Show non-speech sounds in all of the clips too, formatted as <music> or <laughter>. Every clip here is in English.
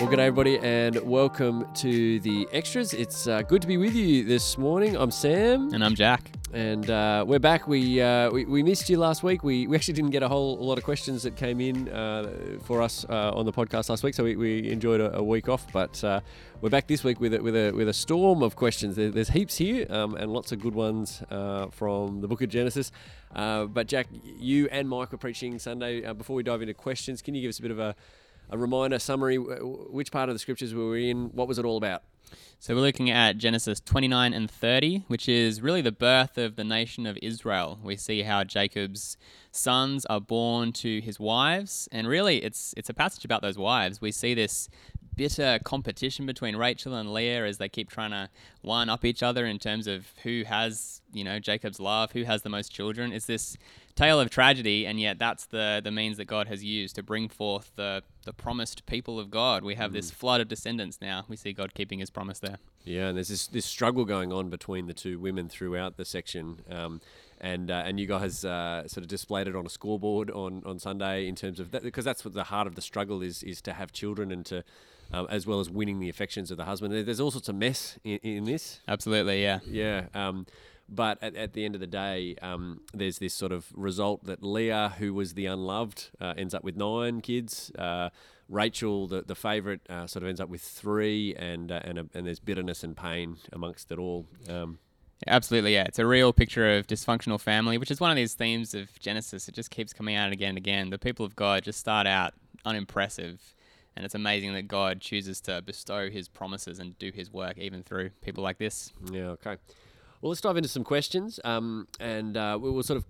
Well, good day, everybody, and welcome to the extras. It's uh, good to be with you this morning. I'm Sam, And I'm Jack. and uh, we're back. We, uh, we we missed you last week. We, we actually didn't get a whole a lot of questions that came in uh, for us uh, on the podcast last week, so we, we enjoyed a, a week off. But uh, we're back this week with a, with a with a storm of questions. There, there's heaps here, um, and lots of good ones uh, from the Book of Genesis. Uh, but Jack, you and Mike were preaching Sunday. Uh, before we dive into questions, can you give us a bit of a a reminder, summary, which part of the scriptures were we in? What was it all about? So we're looking at Genesis 29 and 30, which is really the birth of the nation of Israel. We see how Jacob's sons are born to his wives, and really it's it's a passage about those wives. We see this bitter competition between Rachel and Leah as they keep trying to line up each other in terms of who has, you know, Jacob's love, who has the most children. It's this tale of tragedy, and yet that's the the means that God has used to bring forth the the promised people of God. We have this flood of descendants now. We see God keeping His promise there. Yeah, and there's this, this struggle going on between the two women throughout the section. Um, and, uh, and you guys uh, sort of displayed it on a scoreboard on, on Sunday in terms of that, because that's what the heart of the struggle is, is to have children and to, um, as well as winning the affections of the husband. There's all sorts of mess in, in this. Absolutely, yeah. Yeah. Um, but at, at the end of the day, um, there's this sort of result that Leah, who was the unloved, uh, ends up with nine kids. Uh, Rachel, the, the favourite, uh, sort of ends up with three, and uh, and, a, and there's bitterness and pain amongst it all. Um, Absolutely, yeah. It's a real picture of dysfunctional family, which is one of these themes of Genesis. It just keeps coming out again and again. The people of God just start out unimpressive, and it's amazing that God chooses to bestow his promises and do his work even through people like this. yeah, okay. Well, let's dive into some questions, um, and uh, we will sort of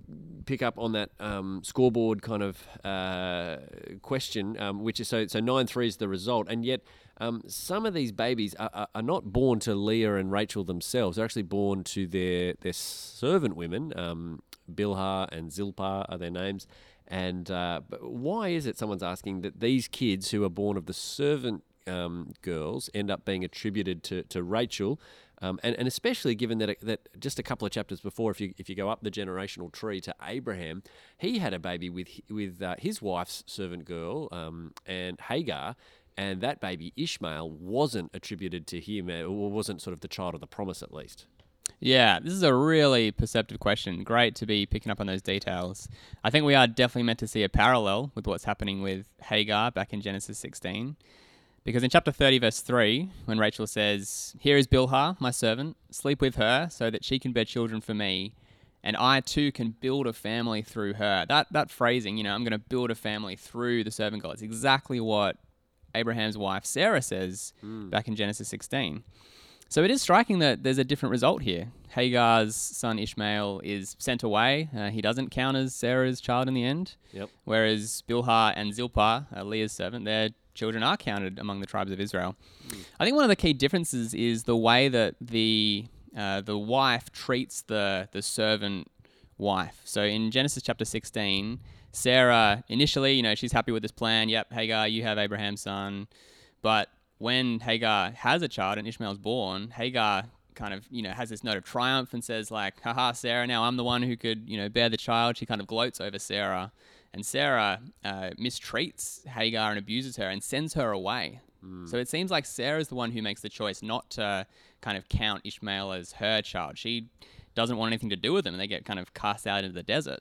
pick up on that um, scoreboard kind of uh, question, um, which is so so nine three is the result, and yet um, some of these babies are, are, are not born to Leah and Rachel themselves; they're actually born to their their servant women. Um, Bilhah and Zilpah are their names, and uh, why is it? Someone's asking that these kids who are born of the servant um, girls end up being attributed to, to Rachel, um, and, and especially given that that just a couple of chapters before, if you if you go up the generational tree to Abraham, he had a baby with with uh, his wife's servant girl um, and Hagar. And that baby Ishmael wasn't attributed to him, uh, or wasn't sort of the child of the promise, at least. Yeah, this is a really perceptive question. Great to be picking up on those details. I think we are definitely meant to see a parallel with what's happening with Hagar back in Genesis 16. Because in chapter 30, verse 3, when Rachel says, Here is Bilhah, my servant, sleep with her so that she can bear children for me, and I too can build a family through her. That, that phrasing, you know, I'm going to build a family through the servant girl, it's exactly what Abraham's wife Sarah says hmm. back in Genesis 16. So it is striking that there's a different result here. Hagar's son Ishmael is sent away. Uh, he doesn't count as Sarah's child in the end. Yep. Whereas Bilhah and Zilpah, uh, Leah's servant, their children are counted among the tribes of Israel. I think one of the key differences is the way that the uh, the wife treats the the servant wife. So in Genesis chapter 16, Sarah initially, you know, she's happy with this plan. Yep, Hagar, you have Abraham's son. But when Hagar has a child and Ishmael's born, Hagar kind of, you know, has this note of triumph and says like, haha, Sarah, now I'm the one who could, you know, bear the child. She kind of gloats over Sarah. And Sarah uh, mistreats Hagar and abuses her and sends her away. So it seems like Sarah's the one who makes the choice not to kind of count Ishmael as her child. She doesn't want anything to do with them and they get kind of cast out into the desert.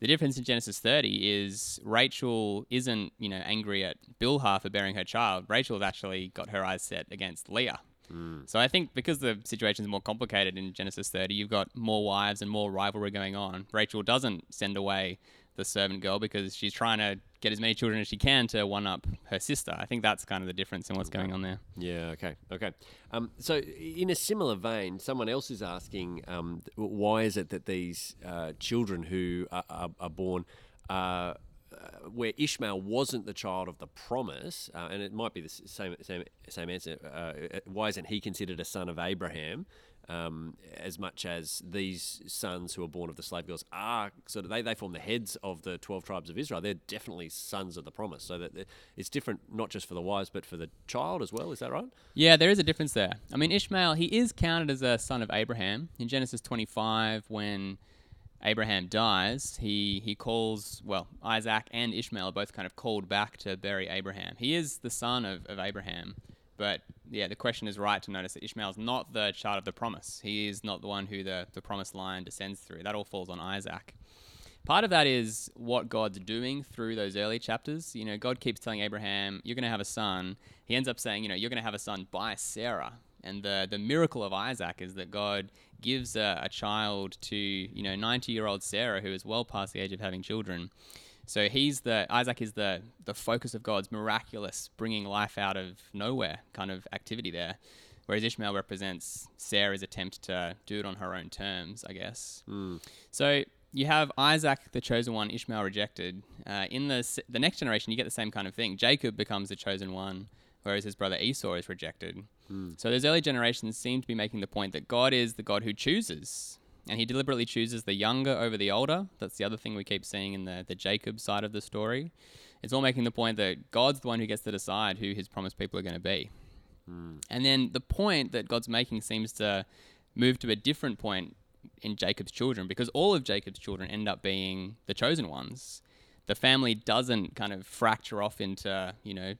The difference in Genesis 30 is Rachel isn't, you know, angry at Bilhah for bearing her child. Rachel has actually got her eyes set against Leah. Hmm. So I think because the situation is more complicated in Genesis 30, you've got more wives and more rivalry going on. Rachel doesn't send away the servant girl because she's trying to get as many children as she can to one up her sister. I think that's kind of the difference in what's going on there. Yeah. Okay. Okay. Um, so, in a similar vein, someone else is asking, um, why is it that these uh, children who are, are, are born, uh, uh, where Ishmael wasn't the child of the promise, uh, and it might be the same same same answer. Uh, uh, why isn't he considered a son of Abraham? Um, as much as these sons who are born of the slave girls are sort of they, they form the heads of the 12 tribes of Israel. They're definitely sons of the promise. So that it's different not just for the wives but for the child as well. Is that right? Yeah, there is a difference there. I mean, Ishmael, he is counted as a son of Abraham in Genesis 25 when Abraham dies, he he calls well Isaac and Ishmael are both kind of called back to bury Abraham. He is the son of, of Abraham, but yeah, the question is right to notice that Ishmael is not the child of the promise. He is not the one who the, the promised line descends through. That all falls on Isaac. Part of that is what God's doing through those early chapters. You know, God keeps telling Abraham, "You're going to have a son." He ends up saying, "You know, you're going to have a son by Sarah." And the the miracle of Isaac is that God gives a, a child to you know 90 year old Sarah, who is well past the age of having children. So he's the Isaac is the the focus of God's miraculous bringing life out of nowhere kind of activity there, whereas Ishmael represents Sarah's attempt to do it on her own terms, I guess. Mm. So you have Isaac, the chosen one, Ishmael rejected. Uh, in the the next generation, you get the same kind of thing. Jacob becomes the chosen one, whereas his brother Esau is rejected. Mm. So those early generations seem to be making the point that God is the God who chooses, and He deliberately chooses the younger over the older. That's the other thing we keep seeing in the the Jacob side of the story. It's all making the point that God's the one who gets to decide who His promised people are going to be. Mm. And then the point that God's making seems to move to a different point in Jacob's children because all of Jacob's children end up being the chosen ones. The family doesn't kind of fracture off into, you know,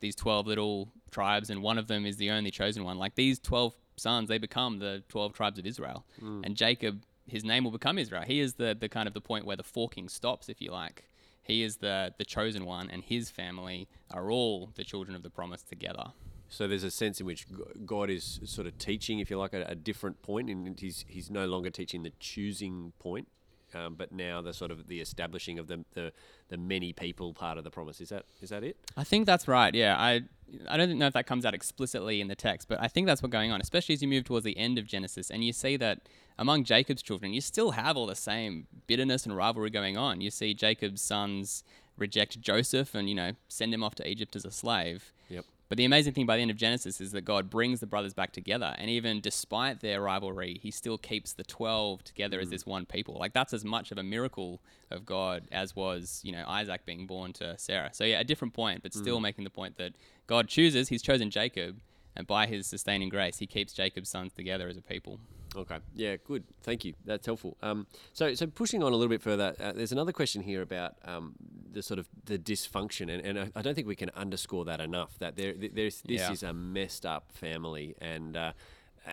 these 12 little tribes and one of them is the only chosen one. Like these 12 sons, they become the 12 tribes of Israel. Mm. And Jacob, his name will become Israel. He is the, the kind of the point where the forking stops, if you like. He is the, the chosen one, and his family are all the children of the promise together. So there's a sense in which God is sort of teaching, if you like, a, a different point, and he's he's no longer teaching the choosing point, um, but now the sort of the establishing of the, the the many people part of the promise. Is that is that it? I think that's right. Yeah, I I don't know if that comes out explicitly in the text, but I think that's what's going on, especially as you move towards the end of Genesis and you see that among Jacob's children, you still have all the same bitterness and rivalry going on. You see Jacob's sons reject Joseph and you know send him off to Egypt as a slave. Yep. But the amazing thing by the end of Genesis is that God brings the brothers back together, and even despite their rivalry, He still keeps the twelve together as mm. this one people. Like that's as much of a miracle of God as was, you know, Isaac being born to Sarah. So yeah, a different point, but still mm. making the point that God chooses. He's chosen Jacob, and by His sustaining grace, He keeps Jacob's sons together as a people. Okay. Yeah. Good. Thank you. That's helpful. Um, so, so pushing on a little bit further, uh, there's another question here about um, the sort of the dysfunction, and, and I, I don't think we can underscore that enough. That there, there's this Yeah. is a messed up family, and uh,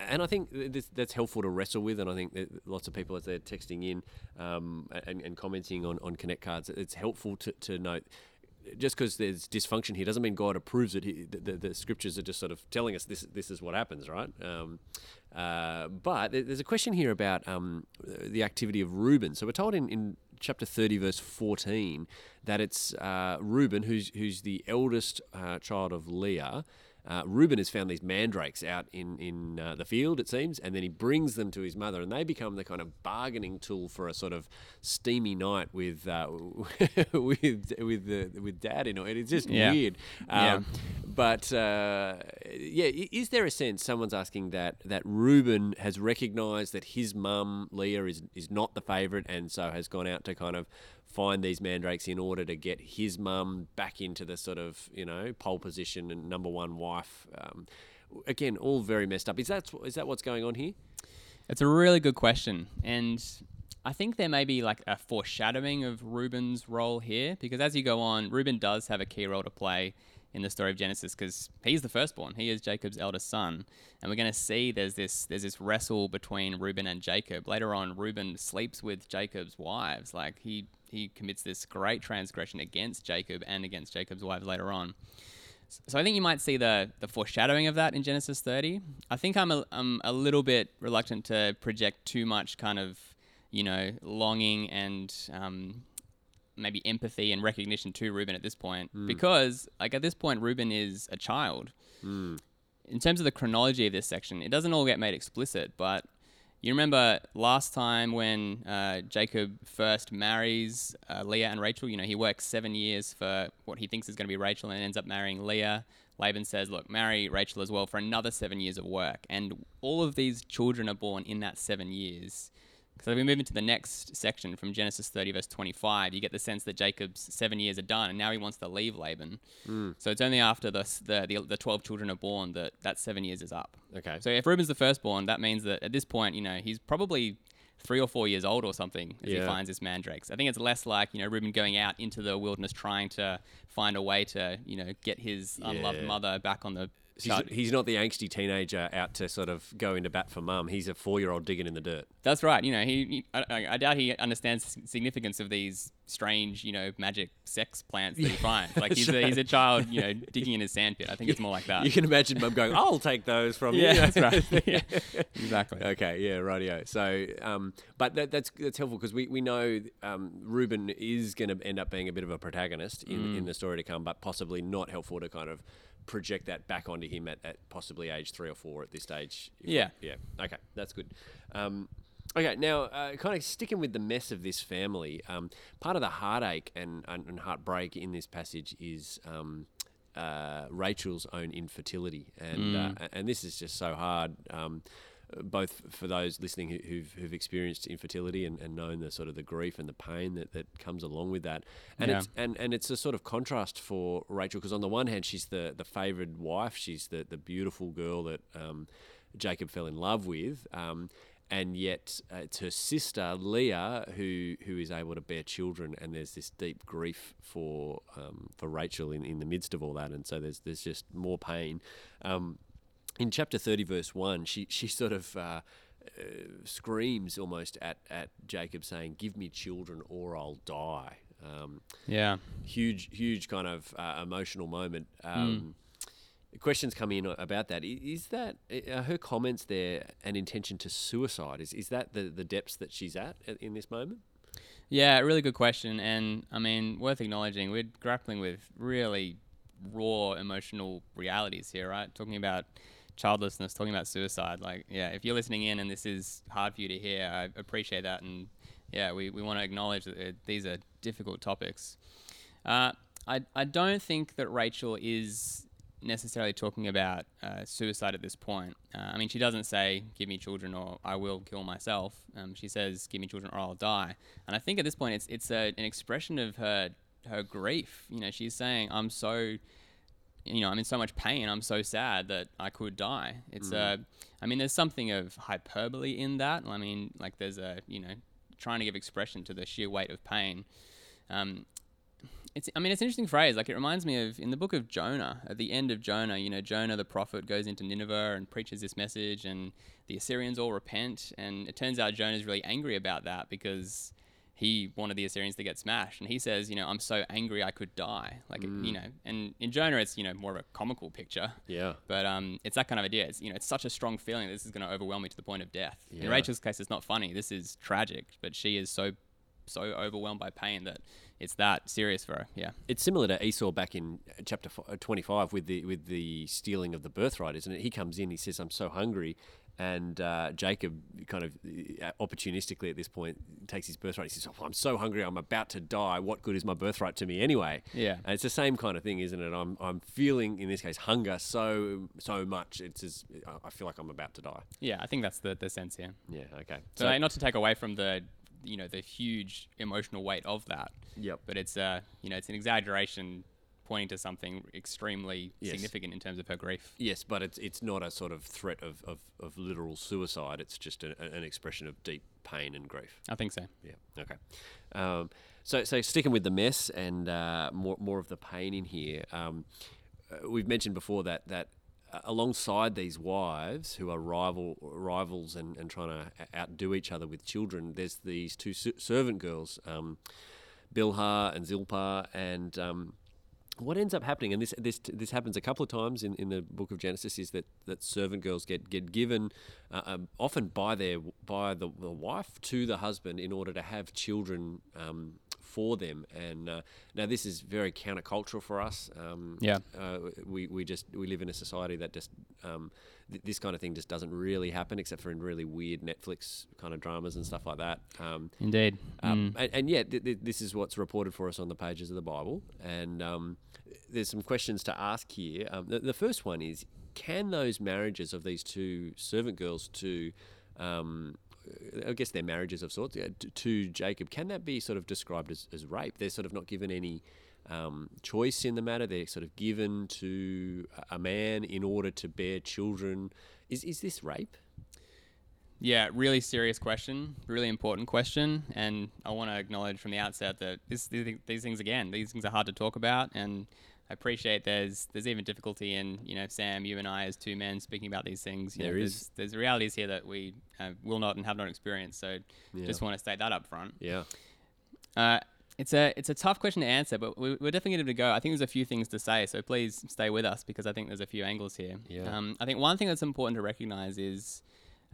and I think this, that's helpful to wrestle with. And I think that lots of people as they're texting in um, and, and commenting on, on Connect cards, it's helpful to, to note. Just because there's dysfunction here doesn't mean God approves it. He, the, the, the scriptures are just sort of telling us this this is what happens, right? Um, uh, but there's a question here about um, the activity of Reuben. So we're told in, in chapter 30, verse 14, that it's uh, Reuben, who's, who's the eldest uh, child of Leah. Uh, Reuben has found these mandrakes out in, in uh, the field, it seems, and then he brings them to his mother, and they become the kind of bargaining tool for a sort of steamy night with uh, <laughs> with with the, with dad in it. It's just Yeah. weird. Yeah. Um, but uh, yeah, is there a sense someone's asking that that Reuben has recognised that his mum Leah is is not the favourite, and so has gone out to kind of find these mandrakes in order to get his mum back into the sort of you know pole position and number one wife. Um, again, all very messed up. Is that is that what's going on here? It's a really good question, and I think there may be like a foreshadowing of Reuben's role here because as you go on, Ruben does have a key role to play in the story of Genesis because he's the firstborn. He is Jacob's eldest son, and we're going to see there's this there's this wrestle between Reuben and Jacob. Later on, Reuben sleeps with Jacob's wives. Like he he commits this great transgression against Jacob and against Jacob's wives later on. So I think you might see the the foreshadowing of that in Genesis 30. I think I'm a, I'm a little bit reluctant to project too much kind of you know longing and um, maybe empathy and recognition to Reuben at this point because like at this point Reuben is a child. In terms of the chronology of this section, it doesn't all get made explicit, but you remember last time when uh, Jacob first marries uh, Leah and Rachel, you know, he works seven years for what he thinks is going to be Rachel and ends up marrying Leah. Laban says, Look, marry Rachel as well for another seven years of work. And all of these children are born in that seven years. So if we move into the next section from Genesis 30, verse 25. You get the sense that Jacob's seven years are done, and now he wants to leave Laban. Mm. So it's only after the, the, the, the 12 children are born that that seven years is up. Okay. So if Reuben's the firstborn, that means that at this point, you know, he's probably three or four years old or something as he finds this mandrakes. I think it's less like you know Reuben going out into the wilderness trying to find a way to you know get his unloved Yeah. mother back on the. He's, he's not the angsty teenager out to sort of go into bat for mum. He's a four-year-old digging in the dirt. That's right. You know, he, he I, I- doubt he understands the significance of these strange, you know, magic sex plants that he finds. Like he's <laughs> a, he's a child, you know, digging in his sandpit. I think it's more like that. <laughs> You can imagine mum going, "I'll take those from you." yeah, <laughs> that's right. yeah, exactly. Okay, yeah, rightio. So, um, but that, that's that's helpful because we, we know um, Reuben is going to end up being a bit of a protagonist in, in the story to come, but possibly not helpful to kind of project that back onto him at, at possibly age three or four at this stage. if we- Yeah. yeah. Okay, that's good. Um, okay, now uh, kind of sticking with the mess of this family. Um, part of the heartache and, and, and heartbreak in this passage is. Um, uh, Rachel's own infertility, and uh, and this is just so hard. Um, both for those listening who- who've, who've experienced infertility and, and known the sort of the grief and the pain that, that comes along with that, and Yeah. it's and, and it's a sort of contrast for Rachel because on the one hand she's the the favoured wife, she's the the beautiful girl that um, Jacob fell in love with, um, and yet uh, it's her sister Leah who who is able to bear children, and there's this deep grief for um, for Rachel in, in the midst of all that, and so there's there's just more pain. In chapter 30 verse 1 she she sort of uh, uh, screams almost at at Jacob saying give me children or I'll die um, Yeah. huge huge kind of uh, emotional moment um, questions come in about that. Is that are her comments there an intention to suicide is is that the the depths that she's at at- in this moment Yeah, really good question, and I mean, worth acknowledging. We're grappling with really raw emotional realities here, right? Talking about childlessness, talking about suicide. Like, yeah, if you're listening in and this is hard for you to hear, I appreciate that, and yeah, we, we want to acknowledge that it, these are difficult topics. Uh, I I don't think that Rachel is necessarily talking about uh, suicide at this point. Uh, I mean, she doesn't say, "Give me children, or I will kill myself." Um, she says, "Give me children, or I'll die." And I think at this point, it's it's a, an expression of her her grief. You know, she's saying, "I'm so." You know, I'm in so much pain. I'm so sad that I could die. It's uh, I mean, there's something of hyperbole in that. I mean, like there's a, you know, trying to give expression to the sheer weight of pain. Um, it's I mean it's an interesting phrase. Like it reminds me of in the book of Jonah. At the end of Jonah, you know, Jonah the prophet goes into Nineveh and preaches this message, and the Assyrians all repent. And it turns out Jonah's really angry about that because he wanted the Assyrians to get smashed, and he says, you know, I'm so angry I could die. Like you know, and in Jonah it's you know more of a comical picture. yeah But um, it's that kind of idea. It's you know, it's such a strong feeling that this is going to overwhelm me to the point of death. Yeah. In Rachel's case, it's not funny. This is tragic, but she is so so overwhelmed by pain that it's that serious for her. Yeah. It's similar to Esau back in chapter uh, 25 with the with the stealing of the birthright, isn't it? He comes in, he says, "I'm so hungry," and uh, Jacob kind of uh, opportunistically at this point takes his birthright. He says, oh, "I'm so hungry, I'm about to die. What good is my birthright to me anyway?" Yeah. and it's the same kind of thing, isn't it? I'm I'm feeling in this case hunger so so much. It's as I feel like I'm about to die. Yeah, I think that's the, the sense here. Yeah. Okay. So, like, not to take away from the you know the huge emotional weight of that, Yep. but it's uh you know it's an exaggeration pointing to something extremely Yes. significant in terms of her grief. Yes, but it's it's not a sort of threat of, of, of literal suicide. It's just a, an expression of deep pain and grief. I think so. Yeah. Okay. Um, so so sticking with the mess and uh, more more of the pain in here. Um, uh, we've mentioned before that that uh, alongside these wives who are rival rivals and, and trying to outdo each other with children, there's these two ser- servant girls, um, Bilhah and Zilpah, and um, what ends up happening, and this this this happens a couple of times in, in the book of Genesis, is that, that servant girls get get given uh, um, often by their by the, the wife to the husband in order to have children um, for them. And uh, now this is very countercultural for us. Um, Yeah. uh, we we just we live in a society that just um, th- this kind of thing just doesn't really happen, except for in really weird Netflix kind of dramas and stuff like that. Um, Indeed. um, and, and yet, th- th- this is what's reported for us on the pages of the Bible. And um, there's some questions to ask here. Um, the, the first one is Can those marriages of these two servant girls to, um, I guess they're marriages of sorts, yeah, to, to Jacob, can that be sort of described as, as rape? They're sort of not given any. Um, choice in the matter, they're sort of given to a- a man in order to bear children. Is is this rape? Yeah, really serious question, really important question, and I want to acknowledge from the outset that this, these things again, these things are hard to talk about, and I appreciate there's there's even difficulty in you know Sam, you and I as two men speaking about these things. You There know, is. There's, there's realities here that we uh, will not and have not experienced. So Yeah. just want to state that up front. Yeah. Uh, it's a it's a tough question to answer, but we, we're definitely going to go. I think there's a few things to say, so please stay with us because I think there's a few angles here. Yeah. Um, I think one thing that's important to recognize is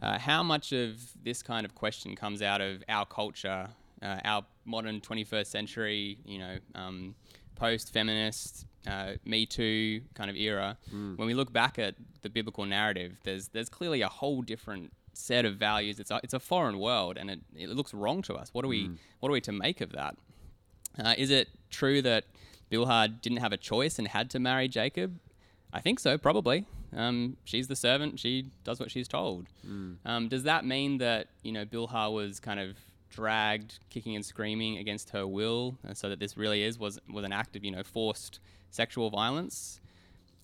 uh, how much of this kind of question comes out of our culture, uh, our modern 21st century, you know, um, post-feminist, uh, Me Too kind of era. When we look back at the biblical narrative, there's there's clearly a whole different set of values. It's a, it's a foreign world, and it, it looks wrong to us. What are we what are we to make of that? Uh, is it true that Bilhah didn't have a choice and had to marry Jacob? I think so, probably. Um, she's the servant; she does what she's told. Um, does that mean that you know Bilhah was kind of dragged, kicking and screaming against her will, so that this really is was was an act of you know forced sexual violence?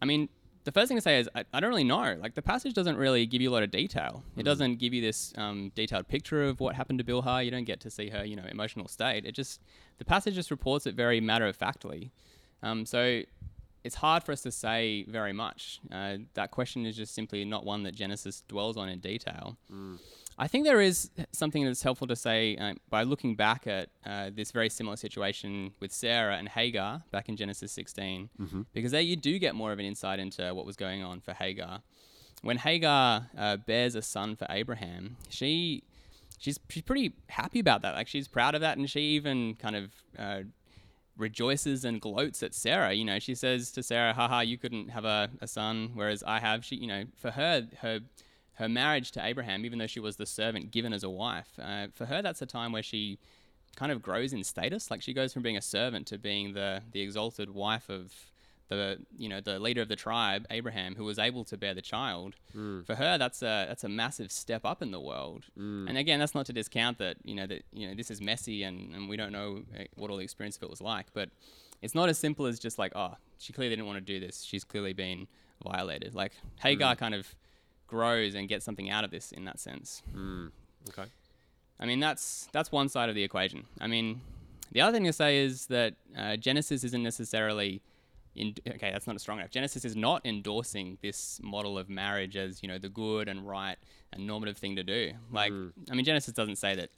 I mean, the first thing to say is I, I don't really know. Like the passage doesn't really give you a lot of detail. It doesn't give you this um, detailed picture of what happened to Bilhah. You don't get to see her, you know, emotional state. It just the passage just reports it very matter of factly. Um, so it's hard for us to say very much. Uh, that question is just simply not one that Genesis dwells on in detail. I think there is something that's helpful to say uh, by looking back at uh, this very similar situation with Sarah and Hagar back in Genesis 16, because there you do get more of an insight into what was going on for Hagar. When Hagar uh, bears a son for Abraham, she she's she's pretty happy about that. Like she's proud of that, and she even kind of uh, rejoices and gloats at Sarah. You know, she says to Sarah, haha, you couldn't have a, a son, whereas I have. She, you know, for her, her her marriage to Abraham, even though she was the servant given as a wife, uh, for her that's a time where she kind of grows in status. Like she goes from being a servant to being the the exalted wife of the you know the leader of the tribe, Abraham, who was able to bear the child. For her, that's a that's a massive step up in the world. And again, that's not to discount that you know that you know this is messy and, and we don't know uh, what all the experience of it was like. But it's not as simple as just like oh she clearly didn't want to do this. She's clearly been violated. Like Hagar kind of grows and gets something out of this in that sense. Okay. I mean, that's that's one side of the equation. I mean, the other thing to say is that uh, Genesis isn't necessarily. In, okay, that's not a strong enough. Genesis is not endorsing this model of marriage as you know the good and right and normative thing to do. Like, I mean, Genesis doesn't say that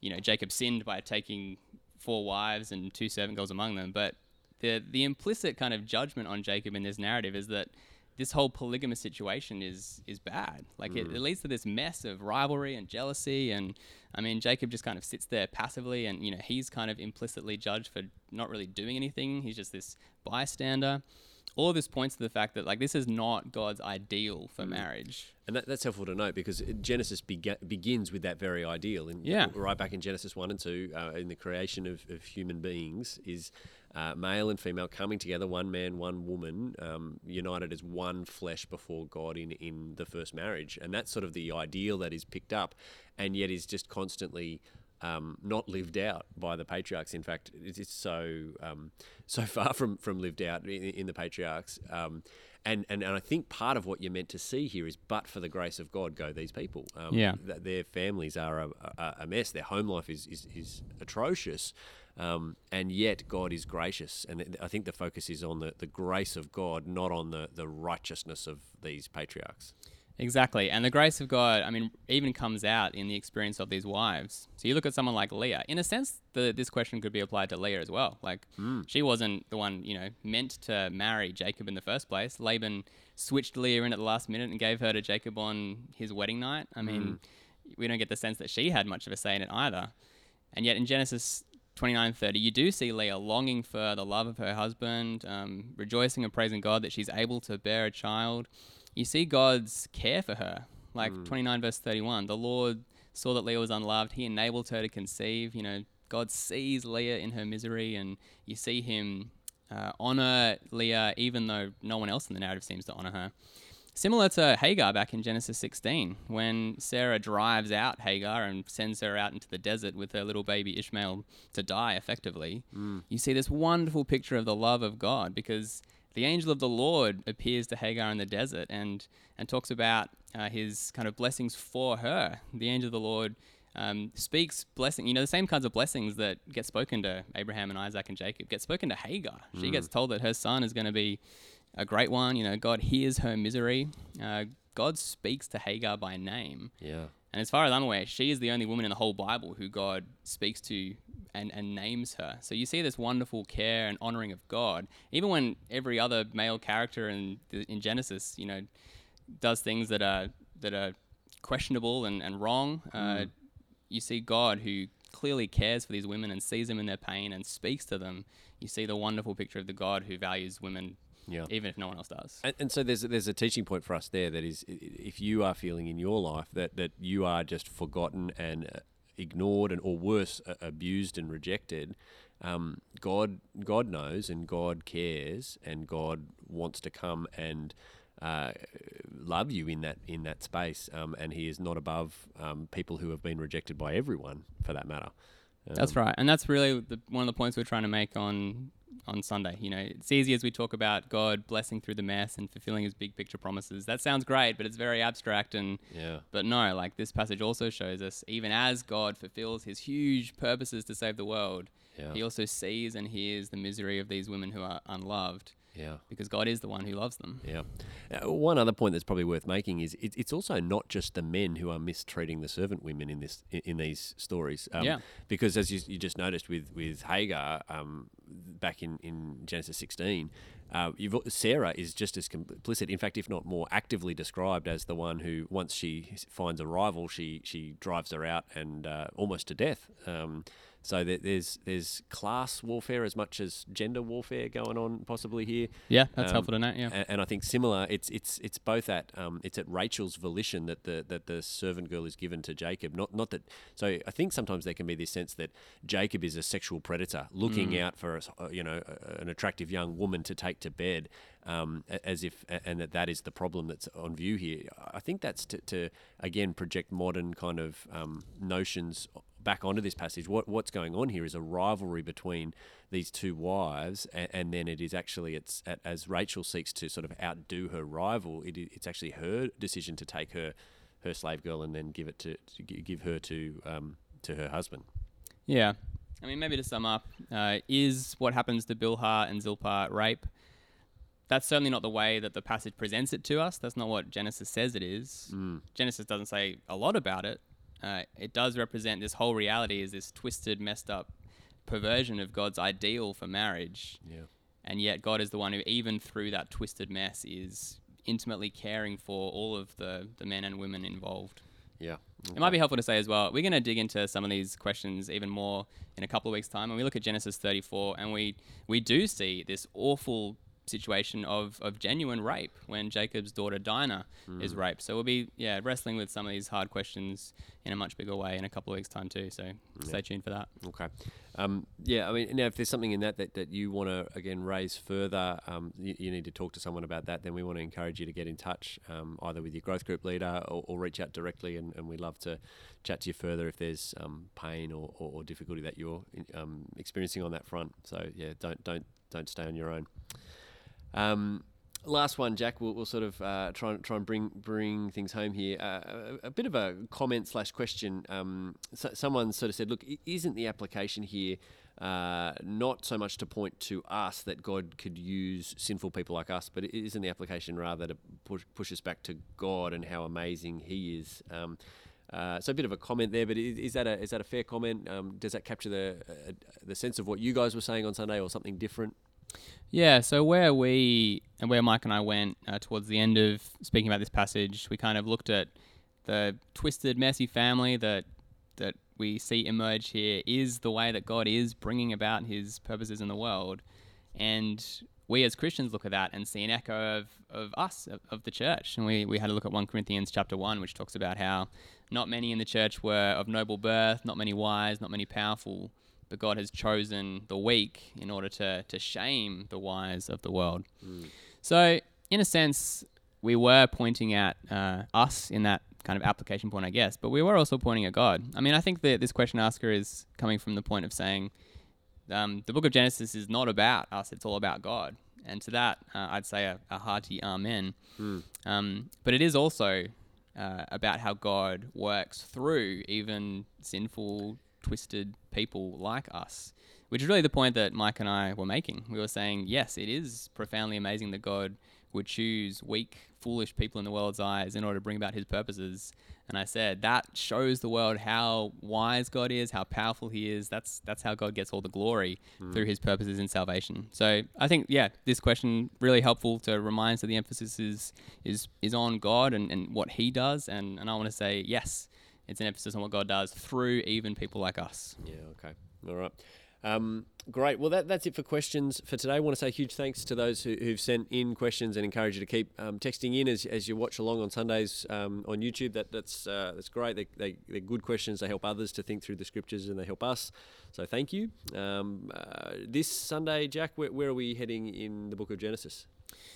you know Jacob sinned by taking four wives and two servant girls among them, but the the implicit kind of judgment on Jacob in this narrative is that this whole polygamous situation is is bad. Like it, it leads to this mess of rivalry and jealousy, and I mean Jacob just kind of sits there passively, and you know he's kind of implicitly judged for not really doing anything. He's just this bystander. All of this points to the fact that like this is not God's ideal for marriage. And that, that's helpful to note because Genesis bega- begins with that very ideal. And Yeah. right back in Genesis 1 and 2, uh, in the creation of, of human beings, is uh, male and female coming together, one man, one woman, um, united as one flesh before God in, in the first marriage. And that's sort of the ideal that is picked up and yet is just constantly. Um, not lived out by the patriarchs. In fact, it is so um, so <laughs> far from, from lived out in, in the patriarchs. Um, and, and and I think part of what you're meant to see here is, but for the grace of God, go these people. Um, Yeah. that their families are a, a, a mess. Their home life is is, is atrocious, um, and yet God is gracious. And I think the focus is on the, the grace of God, not on the, the righteousness of these patriarchs. Exactly. And the grace of God, I mean, even comes out in the experience of these wives. So you look at someone like Leah. In a sense, the, this question could be applied to Leah as well. Like, she wasn't the one, you know, meant to marry Jacob in the first place. Laban switched Leah in at the last minute and gave her to Jacob on his wedding night. I mean, we don't get the sense that she had much of a say in it either. And yet in Genesis 29:30, you do see Leah longing for the love of her husband, um, rejoicing and praising God that she's able to bear a child. You see God's care for her. Like 29 verse 31, the Lord saw that Leah was unloved. He enabled her to conceive. You know, God sees Leah in her misery, and you see Him uh, honor Leah, even though no one else in the narrative seems to honor her. Similar to Hagar back in Genesis 16, when Sarah drives out Hagar and sends her out into the desert with her little baby Ishmael to die effectively, you see this wonderful picture of the love of God because the angel of the Lord appears to Hagar in the desert and and talks about uh, his kind of blessings for her. The angel of the Lord um, speaks blessing. You know, the same kinds of blessings that get spoken to Abraham and Isaac and Jacob get spoken to Hagar. She Mm. gets told that her son is going to be a great one. You know, God hears her misery. Uh, God speaks to Hagar by name. Yeah. And as far as I'm aware, she is the only woman in the whole Bible who God speaks to and, and names her. So you see this wonderful care and honoring of God, even when every other male character in in Genesis, you know, does things that are that are questionable and, and wrong. Uh, you see God who clearly cares for these women and sees them in their pain and speaks to them. You see the wonderful picture of the God who values women, Yeah. even if no one else does. And, and so there's there's a teaching point for us there that is if you are feeling in your life that, that you are just forgotten and uh, ignored and or worse abused and rejected, um, God God knows and God cares and God wants to come and uh, love you in that in that space um, and He is not above um, people who have been rejected by everyone for that matter. That's right, and that's really the, one of the points we're trying to make on on Sunday. You know, it's easy as we talk about God blessing through the mess and fulfilling His big picture promises. That sounds great, but it's very abstract and. Yeah. But no, like this passage also shows us, even as God fulfills His huge purposes to save the world, Yeah. He also sees and hears the misery of these women who are unloved, Yeah. because God is the one who loves them. Yeah. Uh, one other point that's probably worth making is it, it's also not just the men who are mistreating the servant women in this in, in these stories. Um, Yeah. Because as you, you just noticed with with Hagar um, back in, in Genesis 16. Uh, you've, Sarah is just as complicit, in fact, if not more actively described as the one who, once she finds a rival, she she drives her out and uh, almost to death. Um, so there's there's class warfare as much as gender warfare going on possibly here. Yeah, that's Um, helpful to know. Yeah. A- and I think similar. It's it's it's both at um, it's at Rachel's volition that the that the servant girl is given to Jacob. Not not that. So I think sometimes there can be this sense that Jacob is a sexual predator looking out for a you know an attractive young woman to take to bed, um, as if and that that is the problem that's on view here. I think that's to, to again project modern kind of um, notions back onto this passage. What what's going on here is a rivalry between these two wives, and, and then it is actually it's as Rachel seeks to sort of outdo her rival. It, it's actually her decision to take her her slave girl and then give it to, to give her to um, to her husband. Yeah. I mean, maybe to sum up, uh, is what happens to Bilhah and Zilpah rape? That's certainly not the way that the passage presents it to us. That's not what Genesis says it is. Genesis doesn't say a lot about it. Uh, it does represent this whole reality as this twisted, messed up perversion of God's ideal for marriage. Yeah. And yet, God is the one who, even through that twisted mess, is intimately caring for all of the, the men and women involved. Yeah. It might be helpful to say as well, we're going to dig into some of these questions even more in a couple of weeks' time. And we look at Genesis 34, and we, we do see this awful situation of, of genuine rape when Jacob's daughter Dinah is raped. So we'll be yeah wrestling with some of these hard questions in a much bigger way in a couple of weeks' time too. So stay tuned for that. Okay. Um, yeah, I mean, now if there's something in that that, that you want to again raise further, um, you, you need to talk to someone about that. Then we want to encourage you to get in touch, um, either with your growth group leader or, or reach out directly, and, and we'd love to chat to you further if there's um, pain or, or, or difficulty that you're um, experiencing on that front. So yeah, don't don't don't stay on your own. Um, last one, Jack. We'll, we'll sort of uh, try and try and bring bring things home here. Uh, a, a bit of a comment slash question. Um, so, someone sort of said, "Look, isn't the application here uh, not so much to point to us that God could use sinful people like us, but isn't the application rather to push, push us back to God and how amazing He is?" Um, uh, so a bit of a comment there, but is, is that a is that a fair comment? Um, does that capture the uh, the sense of what you guys were saying on Sunday, or something different? Yeah, so where we and where Mike and I went uh, towards the end of speaking about this passage, we kind of looked at the twisted, messy family that that we see emerge here is the way that God is bringing about His purposes in the world, and we as Christians look at that and see an echo of, of us of, of the church, and we, we had a look at one Corinthians chapter one, which talks about how not many in the church were of noble birth, not many wise, not many powerful, but God has chosen the weak in order to, to shame the wise of the world. So, in a sense, we were pointing at uh, us in that kind of application point, I guess, but we were also pointing at God. I mean, I think that this question asker is coming from the point of saying um, the book of Genesis is not about us, it's all about God. And to that, uh, I'd say a, a hearty amen. Um, but it is also uh, about how God works through even sinful, twisted people like us, which is really the point that Mike and I were making. We were saying, yes, it is profoundly amazing that God would choose weak, foolish people in the world's eyes in order to bring about his purposes. And I said that shows the world how wise God is, how powerful he is. That's that's how God gets all the glory hmm. through his purposes in salvation. So I think yeah, this question really helpful to remind us that the emphasis is is is on God and, and what he does and, and I want to say yes, it's an emphasis on what God does through even people like us. Yeah, okay. All right. Um, great. Well, that, that's it for questions for today. I want to say huge thanks to those who, who've sent in questions and encourage you to keep um, texting in as, as you watch along on Sundays um, on YouTube. That, that's, uh, that's great. They, they, they're good questions. They help others to think through the scriptures and they help us. So thank you. Um, uh, this Sunday, Jack, where, where are we heading in the book of Genesis?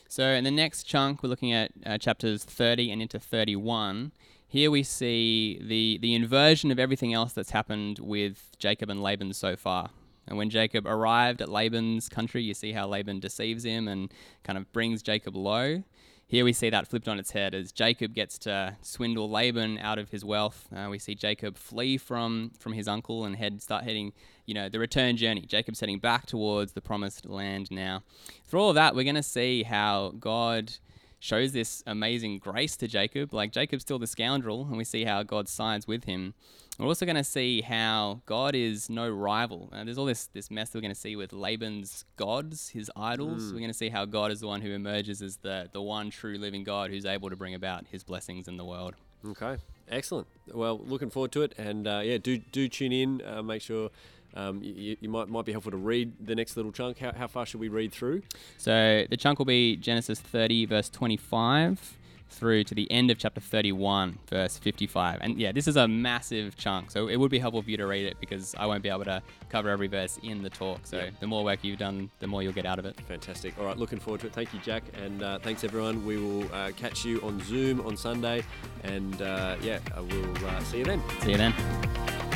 So in the next chunk, we're looking at uh, chapters 30 and into 31. Here we see the, the inversion of everything else that's happened with Jacob and Laban so far. And when Jacob arrived at Laban's country, you see how Laban deceives him and kind of brings Jacob low. Here we see that flipped on its head as Jacob gets to swindle Laban out of his wealth. Uh, we see Jacob flee from from his uncle and head start heading, you know, the return journey. Jacob's heading back towards the promised land now. Through all of that, we're going to see how God shows this amazing grace to Jacob. Like Jacob's still the scoundrel, and we see how God sides with him. We're also going to see how God is no rival. Uh, there's all this this mess that we're going to see with Laban's gods, his idols. We're going to see how God is the one who emerges as the the one true living God who's able to bring about His blessings in the world. Okay, excellent. Well, looking forward to it, and uh, yeah, do do tune in. Uh, make sure um, you, you might might be helpful to read the next little chunk. How, how far should we read through? So the chunk will be Genesis 30 verse 25 through to the end of chapter 31 verse 55. And yeah, this is a massive chunk, so it would be helpful for you to read it because I won't be able to cover every verse in the talk. So Yeah. the more work you've done, the more you'll get out of it. Fantastic. All right, looking forward to it. Thank you, Jack, and uh, thanks everyone. We will uh, catch you on Zoom on Sunday, and uh, yeah, I will uh, see you then. See you then.